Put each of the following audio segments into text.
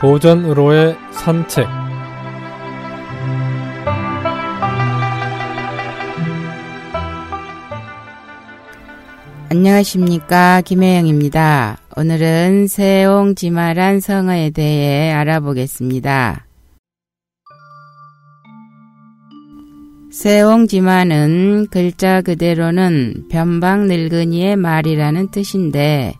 고전으로의 산책 안녕하십니까 김혜영입니다. 오늘은 세옹지마란 성어에 대해 알아보겠습니다. 세옹지마는 글자 그대로는 변방 늙은이의 말이라는 뜻인데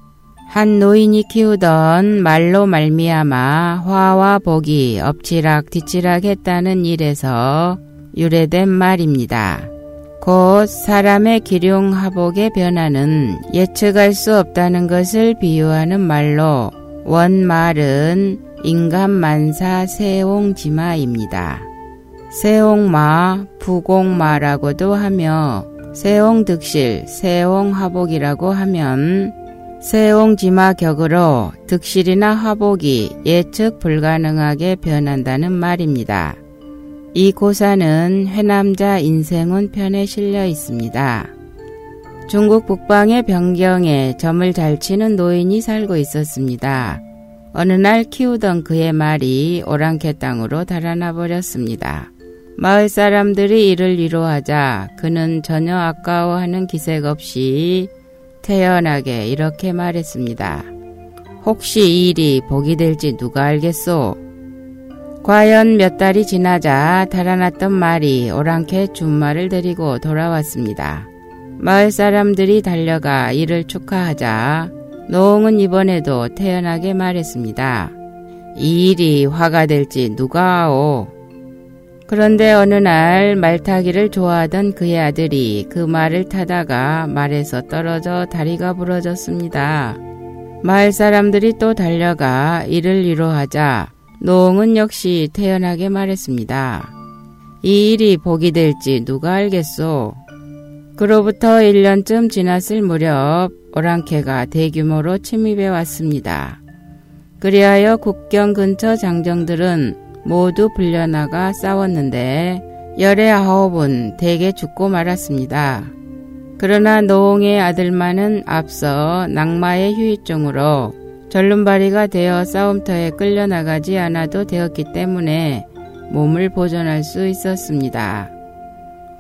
한 노인이 키우던 말로 말미암아 화와 복이 엎치락 뒤치락 했다는 일에서 유래된 말입니다. 곧 사람의 기륭하복의 변화는 예측할 수 없다는 것을 비유하는 말로 원말은 인간만사 세옹지마입니다. 세옹마, 부공마라고도 하며 세옹득실, 세옹하복이라고 하면 세옹지마 격으로 득실이나 화복이 예측 불가능하게 변한다는 말입니다. 이 고사는 회남자 인생운 편에 실려 있습니다. 중국 북방의 변경에 점을 잘 치는 노인이 살고 있었습니다. 어느 날 키우던 그의 말이 오랑캐 땅으로 달아나 버렸습니다. 마을 사람들이 이를 위로하자 그는 전혀 아까워하는 기색 없이 태연하게 이렇게 말했습니다. 혹시 이 일이 복이 될지 누가 알겠소? 과연 몇 달이 지나자 달아났던 말이 오랑캐 준말을 데리고 돌아왔습니다. 마을 사람들이 달려가 이를 축하하자 노홍은 이번에도 태연하게 말했습니다. 이 일이 화가 될지 누가 아오? 그런데 어느 날 말타기를 좋아하던 그의 아들이 그 말을 타다가 말에서 떨어져 다리가 부러졌습니다. 마을 사람들이 또 달려가 이를 위로하자 노홍은 역시 태연하게 말했습니다. 이 일이 복이 될지 누가 알겠소? 그로부터 1년쯤 지났을 무렵 오랑캐가 대규모로 침입해 왔습니다. 그리하여 국경 근처 장정들은 모두 불려나가 싸웠는데 열의 아홉은 대개 죽고 말았습니다. 그러나 노홍의 아들만은 앞서 낙마의 휴유증으로 절름발이가 되어 싸움터에 끌려나가지 않아도 되었기 때문에 몸을 보존할 수 있었습니다.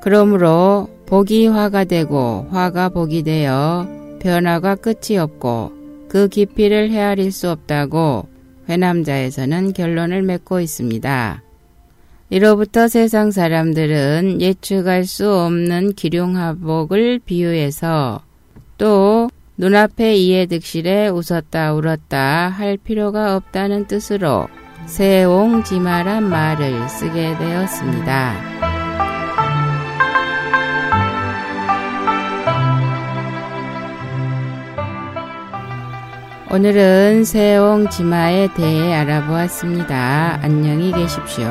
그러므로 복이 화가 되고 화가 복이 되어 변화가 끝이 없고 그 깊이를 헤아릴 수 없다고 회남자에서는 결론을 맺고 있습니다. 이로부터 세상 사람들은 예측할 수 없는 기륭하복을 비유해서 또 눈앞에 이해득실에 웃었다 울었다 할 필요가 없다는 뜻으로 세옹지마란 말을 쓰게 되었습니다. 오늘은 세옹 지마에 대해 알아보았습니다. 안녕히 계십시오.